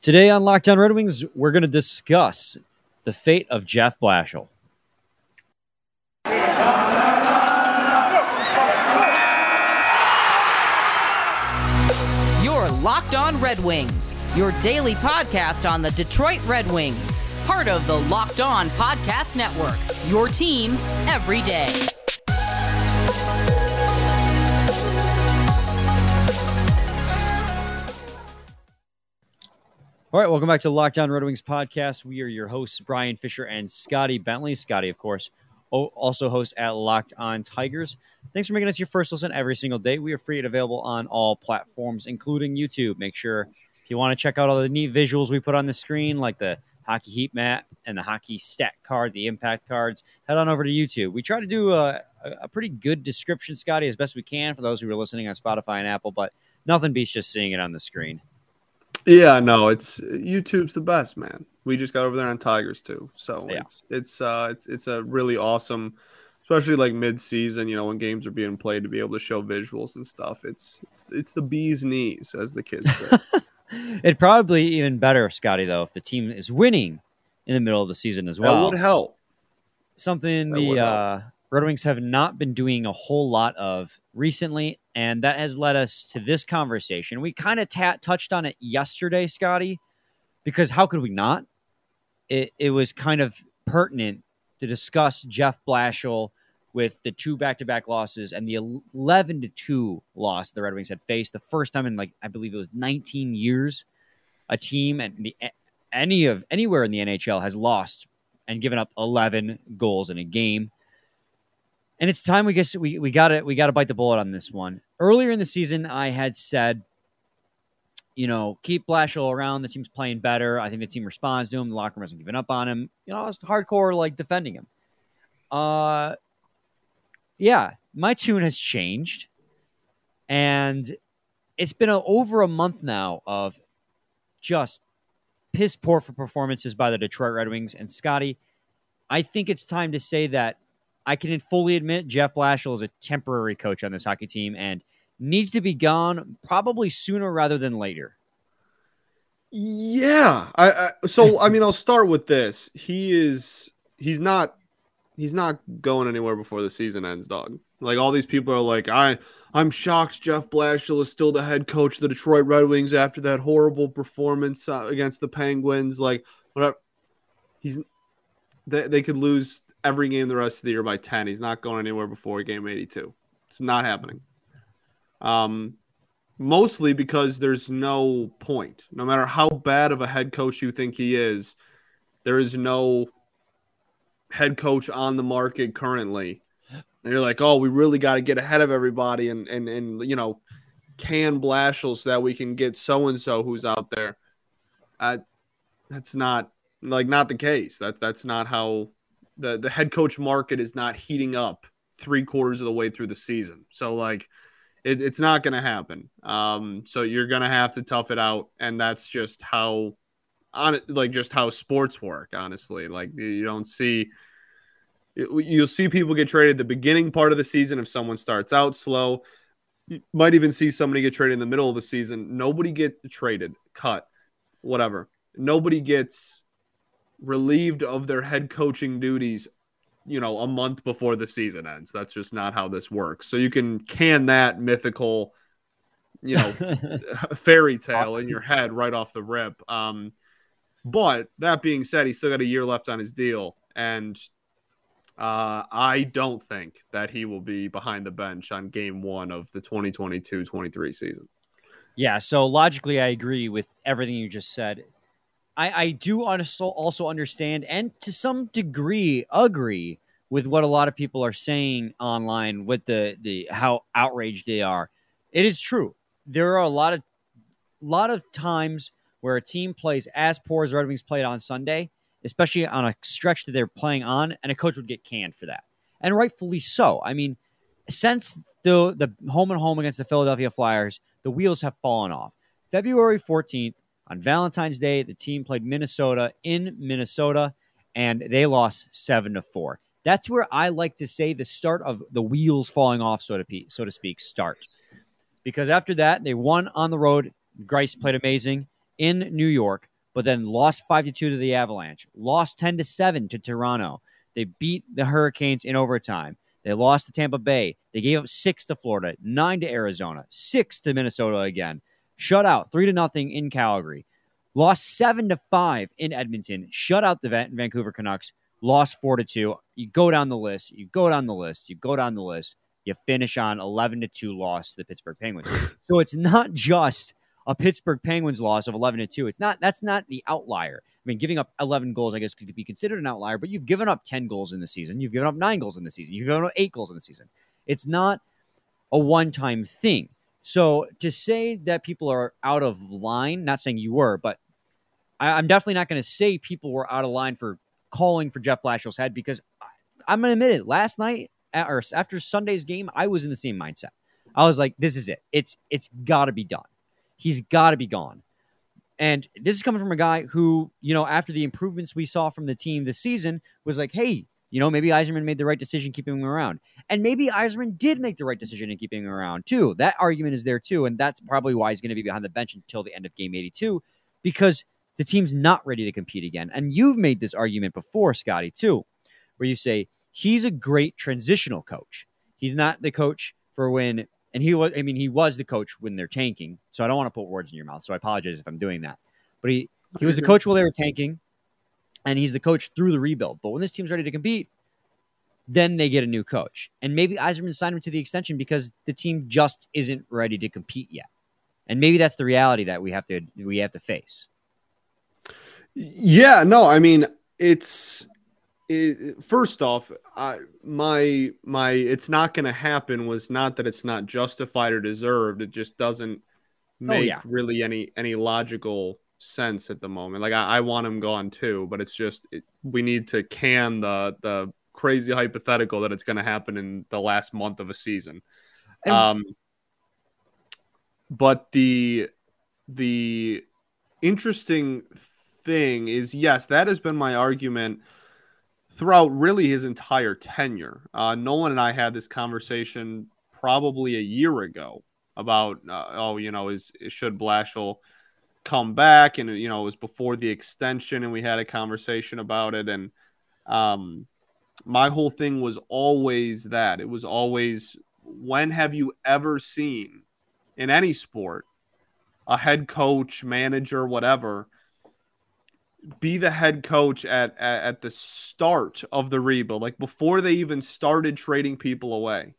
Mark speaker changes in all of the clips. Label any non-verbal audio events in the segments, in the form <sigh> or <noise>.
Speaker 1: Today on Locked On Red Wings, we're going to discuss the fate of Jeff Blashill.
Speaker 2: Your Locked On Red Wings, your daily podcast on the Detroit Red Wings, part of the Locked On Podcast Network. Your team every day.
Speaker 1: All right, welcome back to Locked On Red Wings podcast. We are your hosts, Brian Fisher and Scotty Bentley. Scotty, of course, also hosts at Locked On Tigers. Thanks for making us your first listen every single day. We are free and available on all platforms, including YouTube. Make sure if you want to check out all the neat visuals we put on the screen, like the hockey heat map and the hockey stat card, the impact cards, head on over to YouTube. We try to do uh, a, a pretty good description, Scotty, as best we can for those who are listening on Spotify and Apple, but nothing beats just seeing it on the screen.
Speaker 3: Yeah, no, it's YouTube's the best, man. We just got over there on Tigers too, so
Speaker 1: Yeah.
Speaker 3: it's it's uh it's it's a really awesome, especially like mid season. You know when games are being played to be able to show visuals and stuff. It's it's, it's the bee's knees, as the kids say. <laughs>
Speaker 1: It'd probably be even better, Scotty, though, if the team is winning in the middle of the season as well.
Speaker 3: that would help.
Speaker 1: Something
Speaker 3: That
Speaker 1: the uh, Red Wings have not been doing a whole lot of recently, and that has led us to this conversation. We kind of touched on it yesterday, Scotty, because how could we not? It, it was kind of pertinent to discuss Jeff Blashill with the two back-to-back losses and the 11 to 2 loss the Red Wings had faced the first time in like I believe it was 19 years a team and the any of anywhere in the NHL has lost and given up 11 goals in a game. And it's time we guess we we got to we got to bite the bullet on this one. Earlier in the season I had said you know, keep Blashill around. The team's playing better. I think the team responds to him. The locker room hasn't given up on him. You know, I was hardcore like defending him. Uh, yeah, my tune has changed, and it's been a, over a month now of just piss poor for performances by the Detroit Red Wings. And Scotty, I think it's time to say that I can fully admit Jeff Blashill is a temporary coach on this hockey team and needs to be gone probably sooner rather than later.
Speaker 3: Yeah, I, I so I mean I'll start with this. He is he's not he's not going anywhere before the season ends, dog. Like all these people are like I I'm shocked Jeff Blashill is still the head coach of the Detroit Red Wings after that horrible performance uh, against the Penguins. Like whatever, he's they, they could lose every game the rest of the year by ten. He's not going anywhere before game 82. It's not happening. Um, mostly because there's no point. No matter how bad of a head coach you think he is, there is no head coach on the market currently. And you're like, oh, we really got to get ahead of everybody and and and you know, can Blashill so that we can get so and so who's out there. Uh, that's not like not the case. That that's not how the the head coach market is not heating up three quarters of the way through the season. So like it, it's not going to happen. Um, so you're going to have to tough it out, and that's just how, on like just how sports work. Honestly, like you- don't see, you'll see people get traded the beginning part of the season if someone starts out slow. You might even see somebody get traded in the middle of the season. Nobody get traded, cut, whatever. Nobody gets relieved of their head coaching duties you know, a month before the season ends. That's just not how this works. So you can can that mythical, you know, <laughs> fairy tale in your head right off the rip. Um, but that being said, he's still got a year left on his deal, and uh, I don't think that he will be behind the bench on game one of the 2022-23 season.
Speaker 1: Yeah, so logically, I agree with everything you just said. I, I do also also understand and to some degree agree with what a lot of people are saying online with the, the how outraged they are. It is true. There are a lot of lot of times where a team plays as poor as Red Wings played on Sunday, especially on a stretch that they're playing on, and a coach would get canned for that. And rightfully so. I mean, since the the home and home against the Philadelphia Flyers, the wheels have fallen off. February 14th, on Valentine's Day, the team played Minnesota in Minnesota, and they lost seven to four. That's where I like to say the start of the wheels falling off, so to so to speak, start. Because after that, they won on the road. Greiss played amazing, in New York, but then lost 5 to 2 to the Avalanche, lost 10 to 7 to Toronto. They beat the Hurricanes in overtime. They lost to Tampa Bay. They gave up 6 to Florida, 9 to Arizona, 6 to Minnesota again. Shut out 3 to nothing in Calgary. Lost 7 to 5 in Edmonton. Shut out the Vancouver Canucks. Lost 4 to 2. You go down the list. You go down the list. You go down the list. You finish on 11 to 2 loss to the Pittsburgh Penguins. <laughs> so it's not just a Pittsburgh Penguins loss of 11 to 2. It's not that's not the outlier. I mean, giving up 11 goals I guess could be considered an outlier, but you've given up 10 goals in the season. You've given up 9 goals in the season. You've given up 8 goals in the season. It's not a one-time thing. So to say that people are out of line, not saying you were, but I, am definitely not going to say people were out of line for calling for Jeff Blashill's head because I, am going to admit it. Last night or after Sunday's game, I was in the same mindset. I was like, "This is it. It's it's got to be done." He's got to be gone. And this is coming from a guy who, you know, after the improvements we saw from the team this season, was like, hey, you know, maybe Yzerman made the right decision keeping him around. And maybe Yzerman did make the right decision in keeping him around, too. That argument is there, too. And that's probably why he's going to be behind the bench until the end of game 82, because the team's not ready to compete again. And you've made this argument before, Scotty, too, where you say he's a great transitional coach. He's not the coach for when and he was I mean he was the coach when they're tanking. So I don't want to put words in your mouth. So I apologize if I'm doing that. But he he was the coach while they were tanking, and he's the coach through the rebuild. But when this team's ready to compete, then they get a new coach. And maybe Yzerman signed him to the extension because the team just isn't ready to compete yet. And maybe that's the reality that we have to we have to face.
Speaker 3: Yeah, no, I mean it's it, first off, I, my my it's not going to happen was not that it's not justified or deserved. It just doesn't oh, make oh, yeah. really any any logical sense at the moment. Like I, I want him gone too, but it's just it, we need to can the the crazy hypothetical that it's going to happen in the last month of a season. And- um, but the the interesting thing is yes, that has been my argument throughout really his entire tenure. Uh, Nolan and I had this conversation probably a year ago about, uh, oh, you know, is, is should Blashill come back? And you know, it was before the extension, and we had a conversation about it. And um, my whole thing was always that it was always, when have you ever seen in any sport a head coach, manager, whatever? be the head coach at, at, at the start of the rebuild, like before they even started trading people away.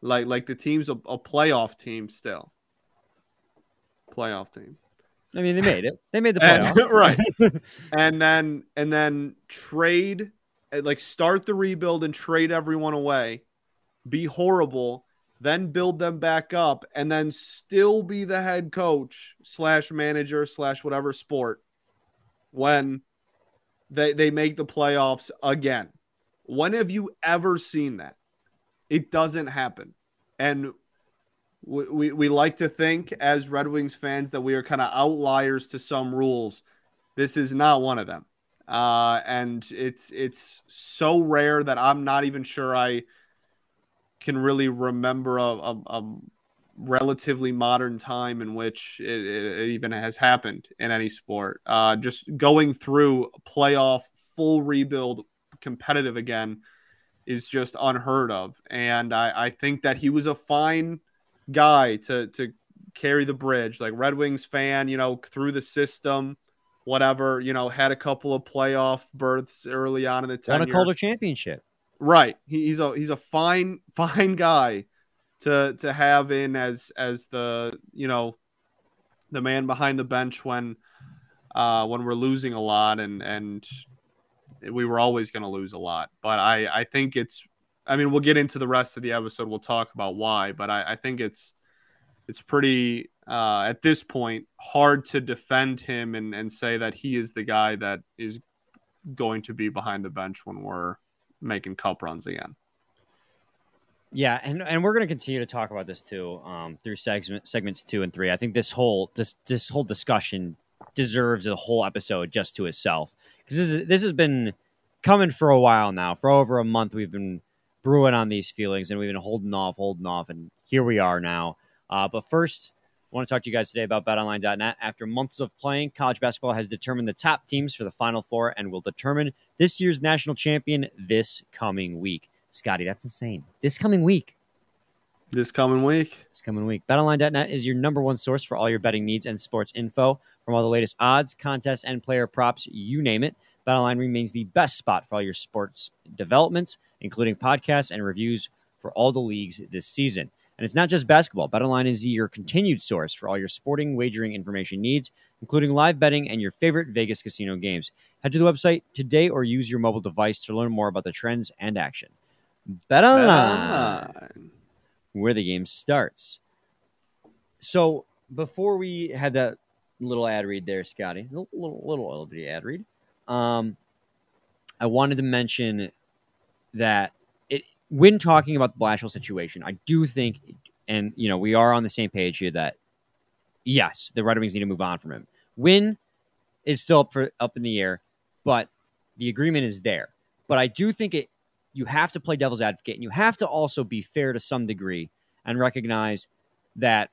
Speaker 3: Like like the team's a, a playoff team still. Playoff team.
Speaker 1: I mean, they made it. They made the playoff,
Speaker 3: and, <laughs> right? <laughs> and then and then trade, eh, like start the rebuild and trade everyone away, be horrible, then build them back up, and then still be the head coach slash manager slash whatever sport when they they make the playoffs again. When have you ever seen that? It doesn't happen. And we, we, like to think as Red Wings fans that we are kind of outliers to some rules. This is not one of them. Uh, and it's it's so rare that I'm not even sure I can really remember a, a, a relatively modern time in which it, it, even has happened in any sport. Uh, just going through playoff full rebuild competitive again is just unheard of. And I, I think that he was a fine guy to to carry the bridge, like Red Wings fan, you know, through the system, whatever, you know, had a couple of playoff berths early on in the tenure.
Speaker 1: Won a Calder championship.
Speaker 3: Right. He, he's a he's a fine <laughs> fine guy to to have in as as the you know the man behind the bench when uh, when we're losing a lot and and we were always going to lose a lot. But I I think it's I mean we'll get into the rest of the episode. We'll talk about why, but I, I think it's it's pretty uh, at this point hard to defend him and and say that he is the guy that is going to be behind the bench when we're making cup runs again.
Speaker 1: Yeah, and, and we're going to continue to talk about this too um, through segment, segments two and three. I think this whole this this whole discussion deserves a whole episode just to itself because this is, this has been coming for a while now. For over a month, we've been brewing on these feelings and we've been holding off, holding off, and here we are now. Uh, but first, I want to talk to you guys today about betonline.net. After months of playing, college basketball has determined the top teams for the Final Four and will determine this year's national champion this coming week. Scotty, that's insane. This coming week.
Speaker 3: This coming week.
Speaker 1: This coming week. BetOnline.net is your number one source for all your betting needs and sports info. From all the latest odds, contests, and player props, you name it, BetOnline remains the best spot for all your sports developments, including podcasts and reviews for all the leagues this season. And it's not just basketball. BetOnline is your continued source for all your sporting wagering information needs, including live betting and your favorite Vegas casino games. Head to the website today or use your mobile device to learn more about the trends and action. BetOnline, where the game starts. So before we had that little ad read there, Scotty, little, little, little ad read, um, I wanted to mention that it when talking about the Blashill situation, I do think, and you know, we are on the same page here that yes, the Red Wings need to move on from him. Win is still up for up in the air, but the agreement is there. But I do think it you have to play devil's advocate and you have to also be fair to some degree and recognize that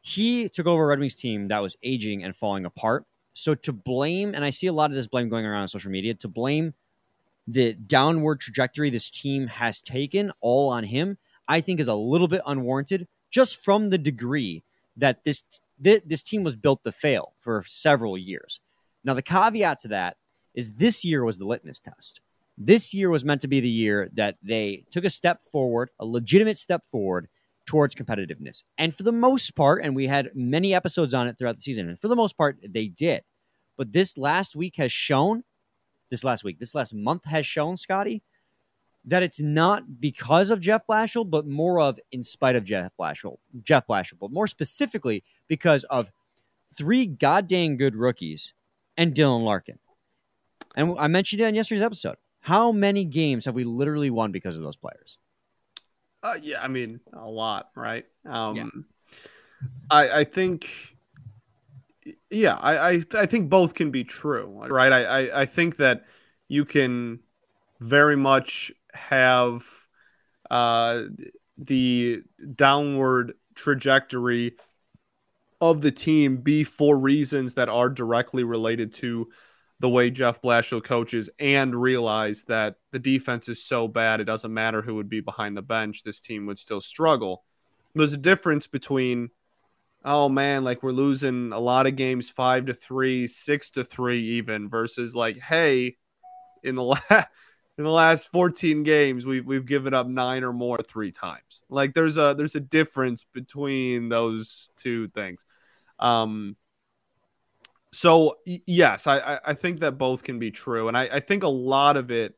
Speaker 1: he took over a Red Wings team that was aging and falling apart. So to blame, and I see a lot of this blame going around on social media, to blame the downward trajectory this team has taken all on him, I think is a little bit unwarranted just from the degree that this thi- this team was built to fail for several years. Now the caveat to that is this year was the litmus test. This year was meant to be the year that they took a step forward, a legitimate step forward towards competitiveness. And for the most part, and we had many episodes on it throughout the season, and for the most part, they did. But this last week has shown, this last week, this last month has shown, Scotty, that it's not because of Jeff Blashill, but more of in spite of Jeff Blashill. Jeff Blashill, but more specifically because of three goddamn good rookies and Dylan Larkin. And I mentioned it on yesterday's episode. How many games have we literally won because of those players?
Speaker 3: Uh, yeah, I mean a lot, right? Um, I I think, yeah, I, I I think both can be true, right? I, I I think that you can very much have uh, the downward trajectory of the team be for reasons that are directly related to the way Jeff Blashill coaches and realize that the defense is so bad it doesn't matter who would be behind the bench, this team would still struggle. There's a difference between oh man, like we're losing a lot of games 5 to 3, 6 to 3 even versus like hey, in the <laughs> last in the last 14 games we've we've given up 9 or more 3 times. Like there's a there's a difference between those two things. Um so yes, I, I- think that both can be true, and I, I think a lot of it,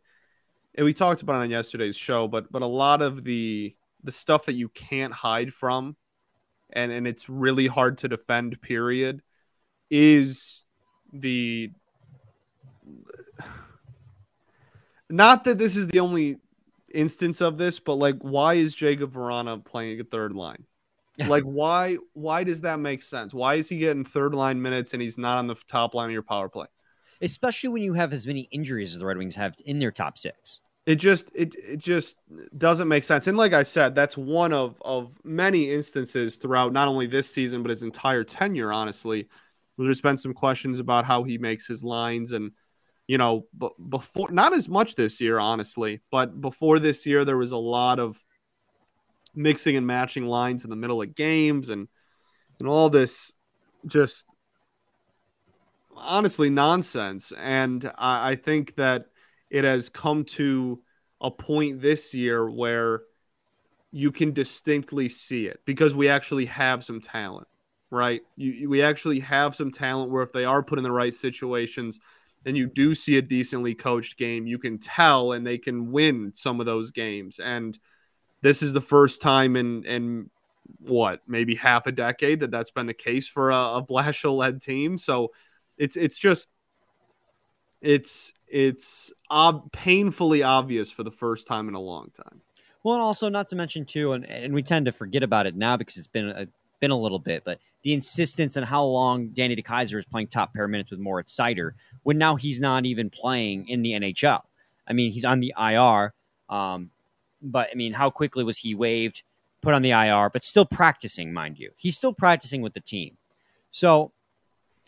Speaker 3: and we talked about it on yesterday's show, but but a lot of the the stuff that you can't hide from, and and it's really hard to defend. Period, is the not that this is the only instance of this, but like why is Jakub Vrana playing a third line? Like why why does that make sense? Why is he getting third line minutes and he's not on the top line of your power play?
Speaker 1: Especially when you have as many injuries as the Red Wings have in their top six.
Speaker 3: It just it it just doesn't make sense. And like I said, that's one of of many instances throughout not only this season but his entire tenure. Honestly, there's been some questions about how he makes his lines and you know b- before not as much this year honestly but before this year there was a lot of mixing and matching lines in the middle of games and and all this just honestly nonsense. And I, I think that it has come to a point this year where you can distinctly see it because we actually have some talent, right? You, we actually have some talent where if they are put in the right situations and you do see a decently coached game, you can tell and they can win some of those games. And this is the first time in in what maybe half a decade that that's been the case for a, a Blashill led team. So it's it's just it's it's ob- painfully obvious for the first time in a long time.
Speaker 1: Well, and also not to mention too, and, and we tend to forget about it now because it's been a, been a little bit, but the insistence on how long Danny DeKeyser is playing top pair minutes with Moritz Seider when now he's not even playing in the NHL. I mean, he's on the IR, um, but I mean, how quickly was he waived? put on the IR, but still practicing, mind you. He's still practicing with the team. So,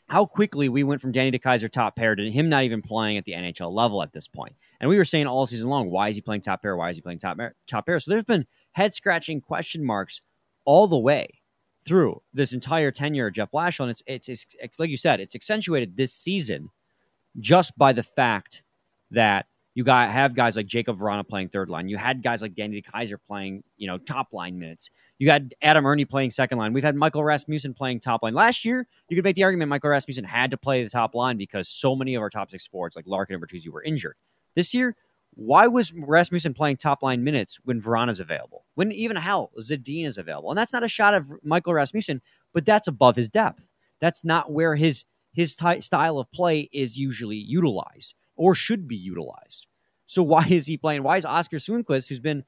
Speaker 1: how quickly we went from Danny DeKeyser top pair to him not even playing at the NHL level at this point. And we were saying all season long, why is he playing top pair? Why is he playing top pair? Top pair. So there's been head scratching question marks all the way through this entire tenure of Jeff Blashill. And it's, it's, it's, it's like you said, it's accentuated this season just by the fact that you got have guys like Jakub Vrana playing third line. You had guys like Danny DeKeyser playing, you know, top line minutes. You had Adam Erne playing second line. We've had Michael Rasmussen playing top line. Last year, you could make the argument Michael Rasmussen had to play the top line because so many of our top six forwards, like Larkin and Bertuzzi, were injured. This year, why was Rasmussen playing top line minutes when Vrana's available? When even hell, Zadina is available. And that's not a shot of Michael Rasmussen, but that's above his depth. That's not where his his ty- style of play is usually utilized or should be utilized. So why is he playing? Why is Oskar Sundqvist, who's been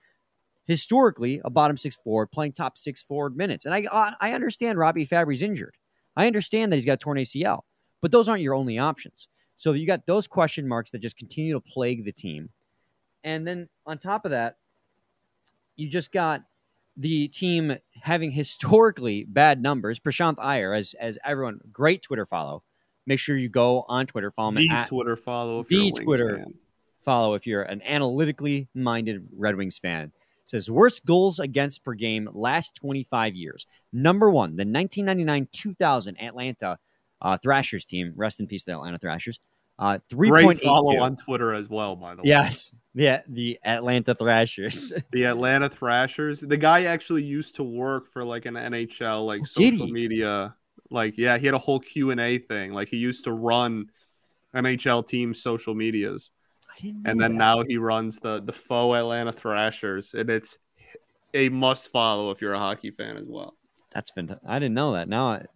Speaker 1: historically a bottom six forward, playing top six forward minutes? And I I understand Robbie Fabbri's injured. I understand that he's got torn ACL, but those aren't your only options. So you got those question marks that just continue to plague the team. And then on top of that, you just got the team having historically bad numbers. Prashanth Iyer, as as everyone, great Twitter follow. Make sure you go on Twitter, follow him
Speaker 3: The
Speaker 1: at
Speaker 3: Twitter follow.
Speaker 1: The
Speaker 3: you're a Wings
Speaker 1: Twitter.
Speaker 3: fan.
Speaker 1: Follow if you're an analytically minded Red Wings fan. Says worst goals against per game last 25 years. Number one, the 1999-2000 Atlanta uh, Thrashers team. Rest in peace, the Atlanta Thrashers. Uh,
Speaker 3: Great follow on Twitter as well, by the way.
Speaker 1: Yes, yeah, the Atlanta Thrashers. <laughs>
Speaker 3: The Atlanta Thrashers. The guy actually used to work for like an NHL like
Speaker 1: Oh,
Speaker 3: social media. Like yeah, he had a whole Q and A thing. Like he used to run NHL team social medias, and then
Speaker 1: that.
Speaker 3: now he runs the the faux Atlanta Thrashers, and it's a must follow if you're a hockey fan as well.
Speaker 1: that's fantastic. I didn't know that. Now I,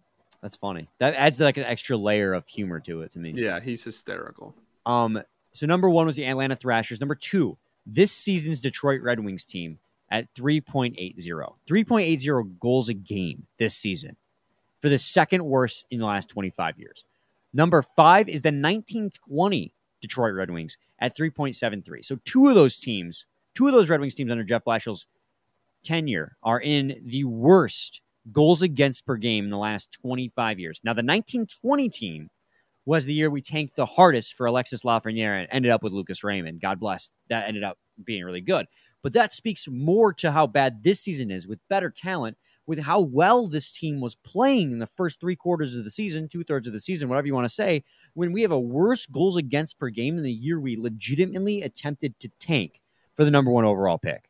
Speaker 1: that's funny. That adds like an extra layer of humor to it to me.
Speaker 3: Yeah, he's hysterical.
Speaker 1: Um, so number one was the Atlanta Thrashers. Number two, this season's Detroit Red Wings team at 3.80. 3.80 goals a game this season for the second worst in the last 25 years. Number five is the 1920 Detroit Red Wings at 3.73. So two of those teams, two of those Red Wings teams under Jeff Blashill's tenure are in the worst goals against per game in the last 25 years. Now, the 1920 team was the year we tanked the hardest for Alexis Lafreniere and ended up with Lucas Raymond. God bless. That ended up being really good. But that speaks more to how bad this season is with better talent, with how well this team was playing in the first three quarters of the season, two thirds of the season, whatever you want to say, when we have a worse goals against per game in the year we legitimately attempted to tank for the number one overall pick.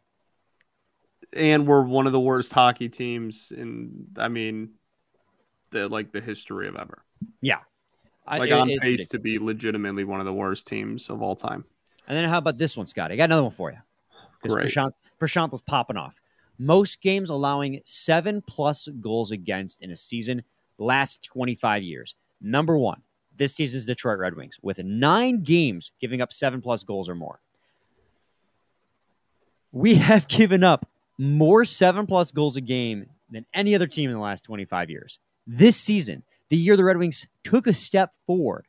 Speaker 3: And we're one of the worst hockey teams in. I mean, the like the history of ever. Yeah.
Speaker 1: I-
Speaker 3: Like
Speaker 1: it-
Speaker 3: on pace to be legitimately one of the worst teams of all time.
Speaker 1: And then how about this one, Scott? I got another one for you. Because
Speaker 3: Great.
Speaker 1: Prashant, Prashant was popping off. Most games allowing seven plus goals against in a season last 25 years. Number one, this season's Detroit Red Wings with nine games giving up seven plus goals or more. We <laughs> have given up more seven plus goals a game than any other team in the last 25 years. This season, the year the Red Wings took a step forward,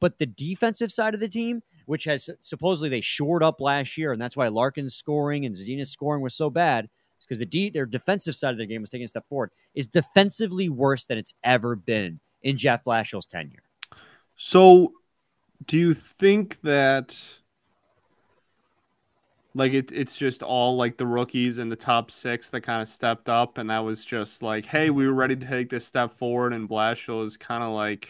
Speaker 1: but the defensive side of the team, which has supposedly they shored up last year, and that's why Larkin's scoring and Zena's scoring was so bad, because the de- their defensive side of their game was taking a step forward, is defensively worse than it's ever been in Jeff Blashill's tenure.
Speaker 3: So, do you think that like it, it's just all like the rookies in the top six that kind of stepped up, and that was just like, hey, we were ready to take this step forward, and Blashill is kind of like,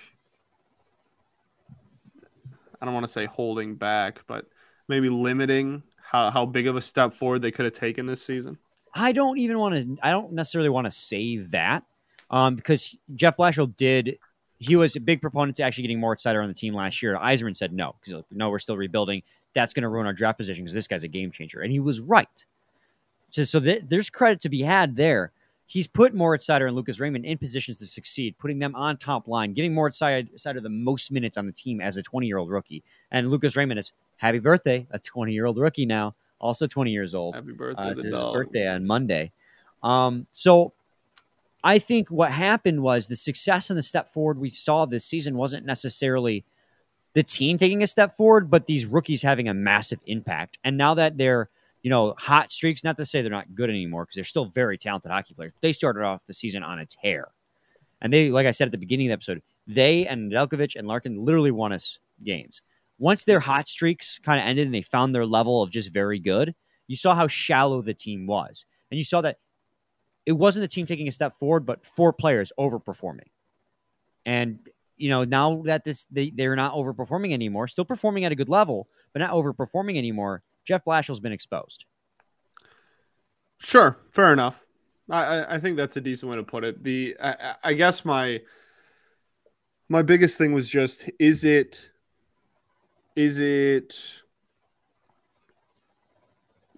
Speaker 3: I don't want to say holding back, but maybe limiting how how big of a step forward they could have taken this season.
Speaker 1: I don't even want to. I don't necessarily want to say that um, because Jeff Blashill did. He was a big proponent to actually getting Moritz Seider on the team last year. Yzerman said no because no, we're still rebuilding. That's going to ruin our draft position because this guy's a game changer, and he was right. So, so th- there's credit to be had there. He's put Moritz Seider and Lucas Raymond in positions to succeed, putting them on top line, giving Moritz Seider the most minutes on the team as a 20 year old rookie, and Lucas Raymond is happy birthday, a 20 year old rookie now, also 20 years old.
Speaker 3: Happy birthday,
Speaker 1: Uh, it's his
Speaker 3: dog.
Speaker 1: birthday on Monday. Um, so I think what happened was the success and the step forward we saw this season wasn't necessarily the team taking a step forward, but these rookies having a massive impact. And now that they're you know, hot streaks. Not to say they're not good anymore because they're still very talented hockey players. They started off the season on a tear, and they, like I said at the beginning of the episode, they and Nedeljkovic and Larkin literally won us games. Once their hot streaks kind of ended and they found their level of just very good, you saw how shallow the team was, and you saw that it wasn't the team taking a step forward, but four players overperforming. And you know, now that this they, they're not overperforming anymore, still performing at a good level, but not overperforming anymore, Jeff Blashill's been exposed.
Speaker 3: Sure, fair enough. I, I think that's a decent way to put it. The I, I guess my my biggest thing was just is it is it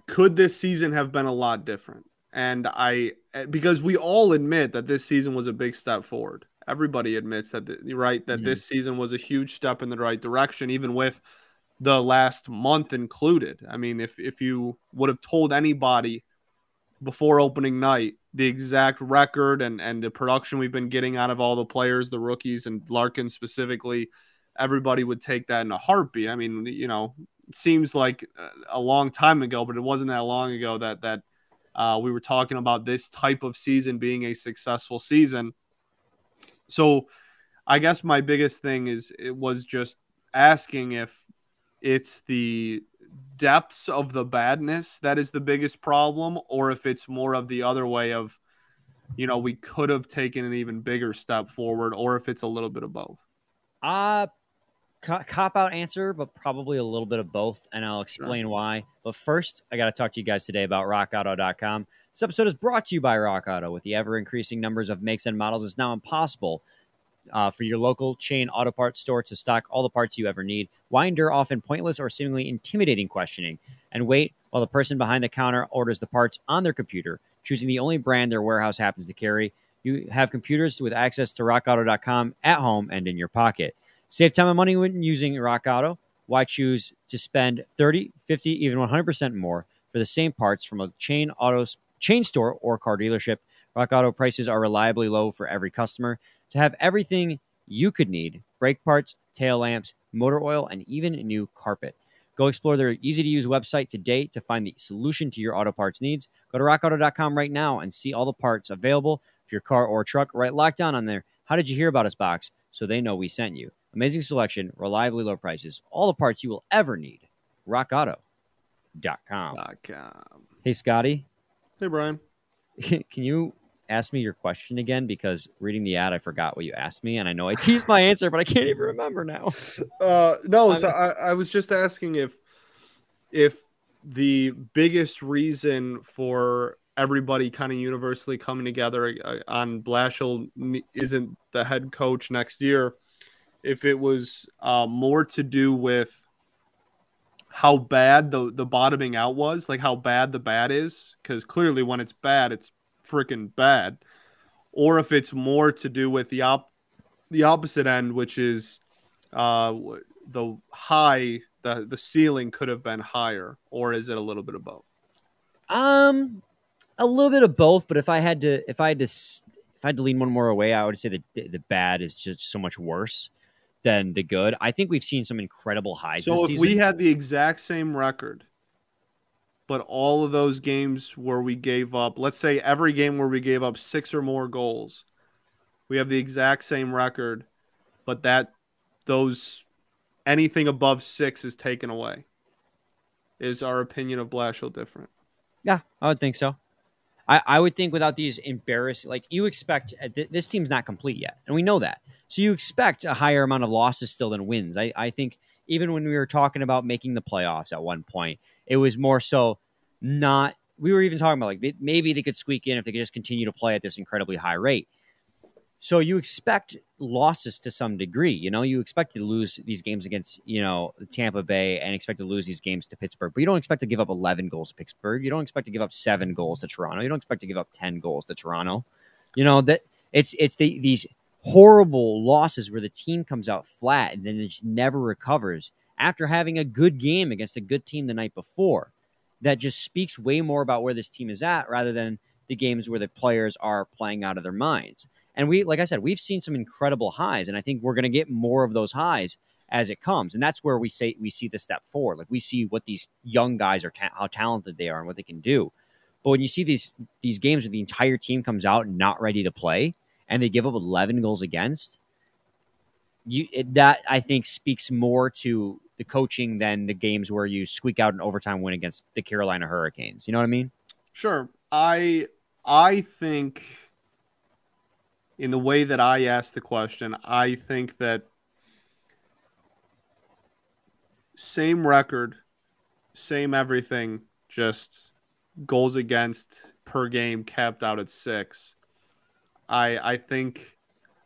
Speaker 3: could this season have been a lot different? And I because we all admit that this season was a big step forward. Everybody admits that right that mm-hmm. this season was a huge step in the right direction, even with the last month included. I mean, if if you would have told anybody before opening night the exact record and and the production we've been getting out of all the players, the rookies and Larkin specifically, everybody would take that in a heartbeat. I mean, you know, it seems like a long time ago, but it wasn't that long ago that that uh, we were talking about this type of season being a successful season. So, I guess my biggest thing is it was just asking if it's the depths of the badness that is the biggest problem, or if it's more of the other way of, you know, we could have taken an even bigger step forward, or if it's a little bit of both.
Speaker 1: Uh, cop out answer, but probably a little bit of both, and I'll explain sure. why. But first, I got to talk to you guys today about RockAuto.com. This episode is brought to you by Rock Auto. With the ever increasing numbers of makes and models, it's now impossible uh, for your local chain auto parts store to stock all the parts you ever need. Why endure often pointless or seemingly intimidating questioning and wait while the person behind the counter orders the parts on their computer, choosing the only brand their warehouse happens to carry? You have computers with access to rockauto.com at home and in your pocket. Save time and money when using Rock Auto. Why choose to spend 30, 50, even 100% more for the same parts from a chain auto chain store or car dealership? Rock Auto prices are reliably low for every customer to have everything you could need brake parts, tail lamps, motor oil, and even a new carpet. Go explore their easy to use website today to find the solution to your auto parts needs. Go to rockauto.com right now and see all the parts available for your car or truck. Right locked down on there. How did you hear about us box so they know we sent you? Amazing selection, reliably low prices, all the parts you will ever need. RockAuto.com. Hey, Scotty.
Speaker 3: Hey, Brian. <laughs>
Speaker 1: Can you ask me your question again because reading the ad, I forgot what you asked me, and I know I teased my answer, but I can't even remember now. <laughs>
Speaker 3: Uh, no, so I, I was just asking if if the biggest reason for everybody kind of universally coming together uh, on Blashill isn't the head coach next year, if it was uh, more to do with how bad the the bottoming out was, like how bad the bad is, because clearly when it's bad, it's freaking bad, or if it's more to do with the op the opposite end, which is uh, the high the the ceiling could have been higher, or is it a little bit of both?
Speaker 1: Um, a little bit of both. But if I had to, if I had to, if I had to lean one more away, I would say that the bad is just so much worse than the good. I think we've seen some incredible highs.
Speaker 3: So if season. we had the exact same record but all of those games where we gave up, let's say every game where we gave up six or more goals, we have the exact same record, but that those anything above six is taken away. Is our opinion of Blashill different?
Speaker 1: Yeah, I would think so. I, I would think without these embarrassing, like you expect, uh, this team's not complete yet, and we know that. So you expect a higher amount of losses still than wins. I, I think even when we were talking about making the playoffs at one point, it was more so not. We were even talking about like maybe they could squeak in if they could just continue to play at this incredibly high rate. So you expect losses to some degree. You know, you expect to lose these games against you know Tampa Bay and expect to lose these games to Pittsburgh, but you don't expect to give up 11 goals to Pittsburgh. You don't expect to give up seven goals to Toronto. You don't expect to give up 10 goals to Toronto. You know that it's it's the, these horrible losses where the team comes out flat and then it just never recovers after having a good game against a good team the night before that just speaks way more about where this team is at rather than the games where the players are playing out of their minds. And we, like I said, we've seen some incredible highs, and I think we're going to get more of those highs as it comes, and that's where we say we see the step forward. Like we see what these young guys are, ta- how talented they are, and what they can do. But when you see these these games where the entire team comes out not ready to play, and they give up 11 goals against, you it, that I think speaks more to the coaching than the games where you squeak out an overtime win against the Carolina Hurricanes. You know what I mean?
Speaker 3: Sure. I I think in the way that I asked the question, I think that same record, same everything, just goals against per game capped out at six. I I think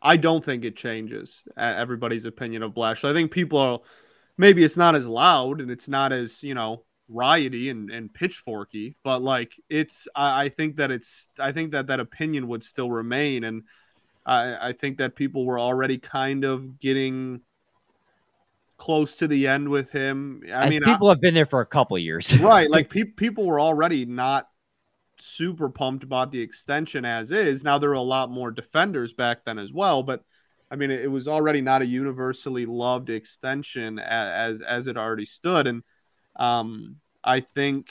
Speaker 3: I don't think it changes everybody's opinion of Blash. I think people are maybe it's not as loud and it's not as you know rioty and, and pitchforky, but like it's I, I think that it's I think that that opinion would still remain, and I I think that people were already kind of getting close to the end with him. I mean,
Speaker 1: people I, have been there for a couple years,
Speaker 3: right? <laughs> Like pe- people were already not super pumped about the extension as is. Now there are a lot more defenders back then as well, but I mean, it was already not a universally loved extension as as, as it already stood, and um, I think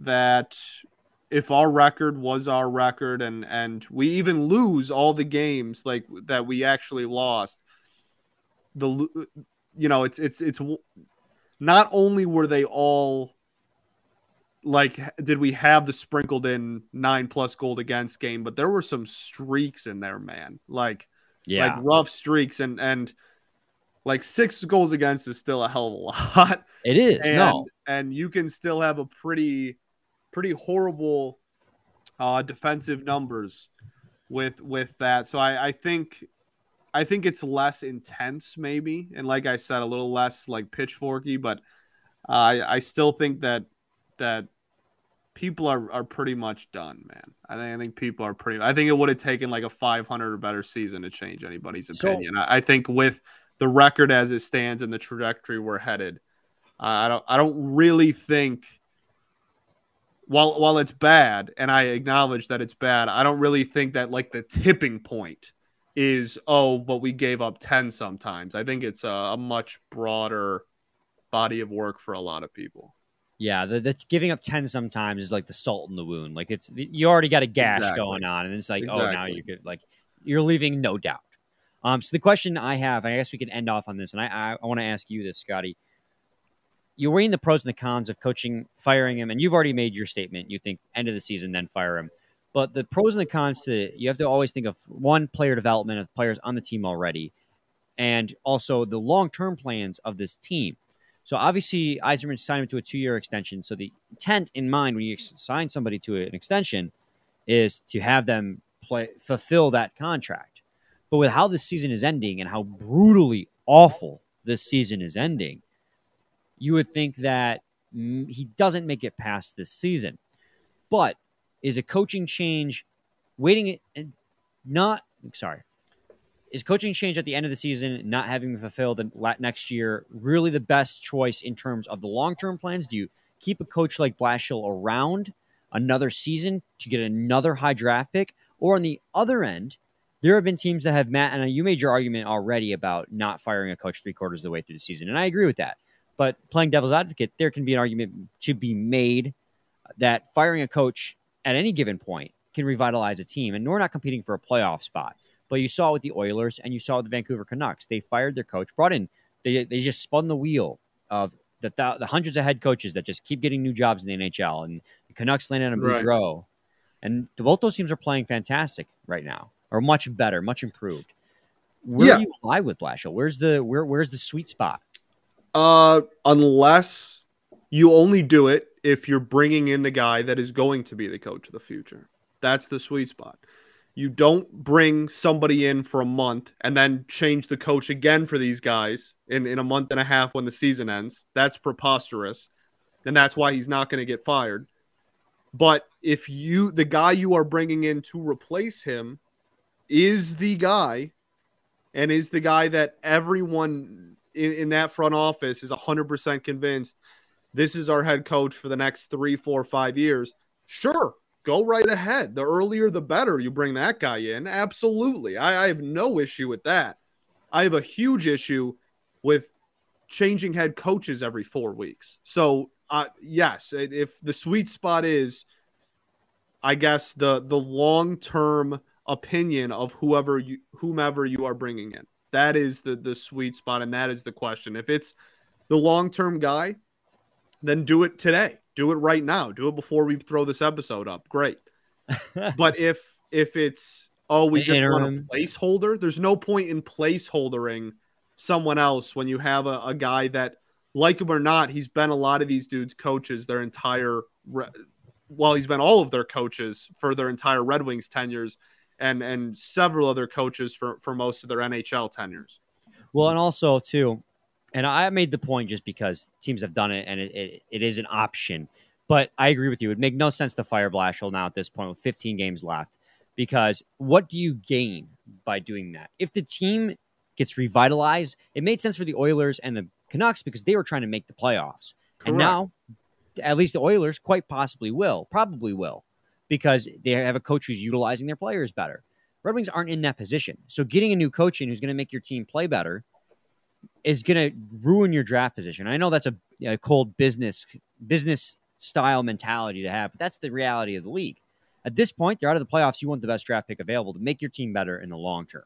Speaker 3: that if our record was our record, and and we even lose all the games like that we actually lost, the you know it's it's it's not only were they all like did we have the sprinkled in nine plus gold against game but there were some streaks in there man. Like yeah. like rough streaks and and like six goals against is still a hell of a <laughs> lot.
Speaker 1: It is.
Speaker 3: And,
Speaker 1: no.
Speaker 3: and you can still have a pretty pretty horrible uh defensive numbers with with that. So i i think i think it's less intense maybe. And like i said a little less like pitchforky but uh, i i still think that that people are, are pretty much done, man. I think I think people are pretty. I think it would have taken like a 500 or better season to change anybody's opinion. So, I, I, think with the record as it stands and the trajectory we're headed, uh, I don't I don't really think. While while it's bad, and I acknowledge that it's bad, I don't really think that like the tipping point is oh, but we gave up 10 sometimes. I think it's a, a much broader body of work for a lot of people.
Speaker 1: Yeah, the, the giving up ten sometimes is like the salt in the wound. Like it's you already got a gash exactly. going on, and it's like exactly. oh now you could like you're leaving no doubt. Um, so the question I have, I guess we can end off on this, and I I, I want to ask you this, Scotty. You're weighing the pros and the cons of coaching, firing him, and you've already made your statement. You think end of the season, then fire him. But the pros and the cons to you have to always think of one player development of players on the team already, and also the long term plans of this team. So obviously, Yzerman signed him to a two-year extension. So the intent in mind when you sign somebody to an extension is to have them play fulfill that contract. But with how this season is ending and how brutally awful this season is ending, you would think that mm, he doesn't make it past this season. But is a coaching change waiting and not sorry is coaching change at the end of the season, not having fulfilled next year, really the best choice in terms of the long term plans? Do you keep a coach like Blashill around another season to get another high draft pick? Or on the other end, there have been teams that have met, and you made your argument already about not firing a coach three quarters of the way through the season, and I agree with that. But playing devil's advocate, there can be an argument to be made that firing a coach at any given point can revitalize a team, and we're not competing for a playoff spot. But you saw it with the Oilers and you saw with the Vancouver Canucks. They fired their coach, brought in, they, they just spun the wheel of the, the, the hundreds of head coaches that just keep getting new jobs in the NHL. And the Canucks landed on Boudreau. Right. And both those teams are playing fantastic right now, or much better, much improved. Where yeah. do you lie with Blashill? Where's the where where's the sweet spot?
Speaker 3: Uh, unless you only do it if you're bringing in the guy that is going to be the coach of the future. That's the sweet spot. You don't bring somebody in for a month and then change the coach again for these guys in, in a month and a half when the season ends. That's preposterous. And that's why he's not going to get fired. But if you, the guy you are bringing in to replace him, is the guy and is the guy that everyone in, in that front office is 100% convinced this is our head coach for the next three, four, five years, sure, go right ahead. The earlier, the better you bring that guy in. Absolutely. I, I have no issue with that. I have a huge issue with changing head coaches every four weeks. So, uh, yes, if the sweet spot is, I guess the the long term opinion of whoever you whomever you are bringing in, that is the the sweet spot, and that is the question. If it's the long term guy, then do it today. Do it right now. Do it before we throw this episode up. Great. <laughs> but if if it's oh we just want a placeholder, there's no point in placeholdering someone else when you have a, a guy that, like him or not, he's been a lot of these dudes' coaches their entire. Re- well, he's been all of their coaches for their entire Red Wings tenures, and and several other coaches for for most of their NHL tenures.
Speaker 1: Well, and also too, and I made the point just because teams have done it and it, it, it is an option. But I agree with you. It would make no sense to fire Blashill now at this point with 15 games left because what do you gain by doing that? If the team gets revitalized, it made sense for the Oilers and the Canucks because they were trying to make the playoffs. Correct. And now, at least the Oilers quite possibly will, probably will, because they have a coach who's utilizing their players better. Red Wings aren't in that position. So getting a new coach in who's going to make your team play better is going to ruin your draft position. I know that's a, a cold business business style mentality to have, but that's the reality of the league. At this point, they're out of the playoffs. You want the best draft pick available to make your team better in the long term.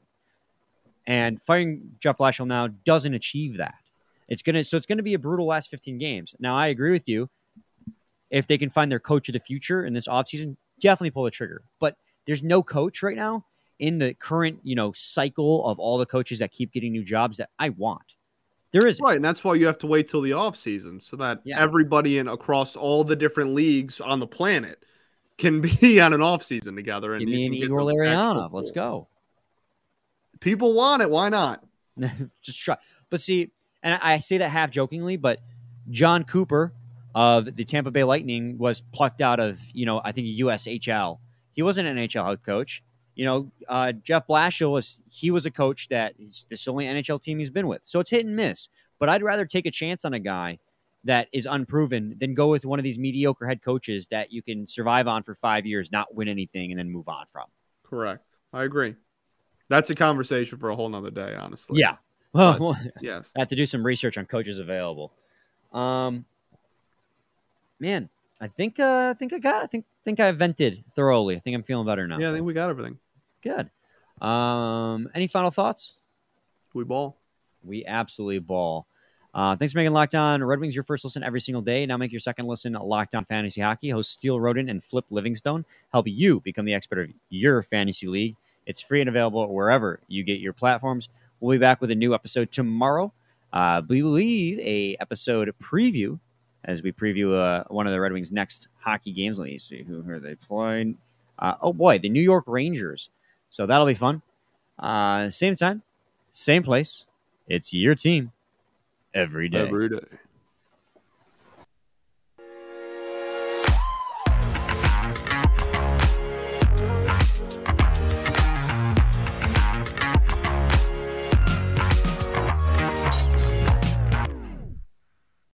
Speaker 1: And firing Jeff Blashill now doesn't achieve that. It's gonna so it's gonna be a brutal last 15 games. Now I agree with you. If they can find their coach of the future in this offseason, definitely pull the trigger. But there's no coach right now in the current, you know, cycle of all the coaches that keep getting new jobs that I want. There is
Speaker 3: right, and that's why you have to wait till the off season so that yeah. everybody in across all the different leagues on the planet can be <laughs> on an off season together.
Speaker 1: And Give me an Igor Larionov. Let's go.
Speaker 3: People want it. Why not? <laughs>
Speaker 1: Just try. But see, and I say that half jokingly, but Jon Cooper of the Tampa Bay Lightning was plucked out of, you know, I think USHL. He wasn't an NHL head coach. You know, uh, Jeff Blashill was he was a coach that it's the only NHL team he's been with. So it's hit and miss. But I'd rather take a chance on a guy that is unproven than go with one of these mediocre head coaches that you can survive on for five years, not win anything, and then move on from.
Speaker 3: Correct. I agree. That's a conversation for a whole nother day, honestly.
Speaker 1: Yeah. Well,
Speaker 3: well <laughs> yes.
Speaker 1: I have to do some research on coaches available. Um, man, I think uh, I think I got. I think think I vented thoroughly. I think I'm feeling better now.
Speaker 3: Yeah, I think we got everything.
Speaker 1: Good. Um, any final thoughts?
Speaker 3: We ball.
Speaker 1: We absolutely ball. Uh, thanks for making Locked On Red Wings your first listen every single day. Now make your second listen Locked On Fantasy Hockey. Host Steele Roden and Flip Livingstone help you become the expert of your fantasy league. It's free and available wherever you get your platforms. We'll be back with a new episode tomorrow. Uh, we believe a episode preview as we preview uh, one of the Red Wings' next hockey games. Let me see who are they playing. Uh, oh boy, the New York Rangers. So that'll be fun. Uh, same time, same place. It's your team every day.
Speaker 3: Every day.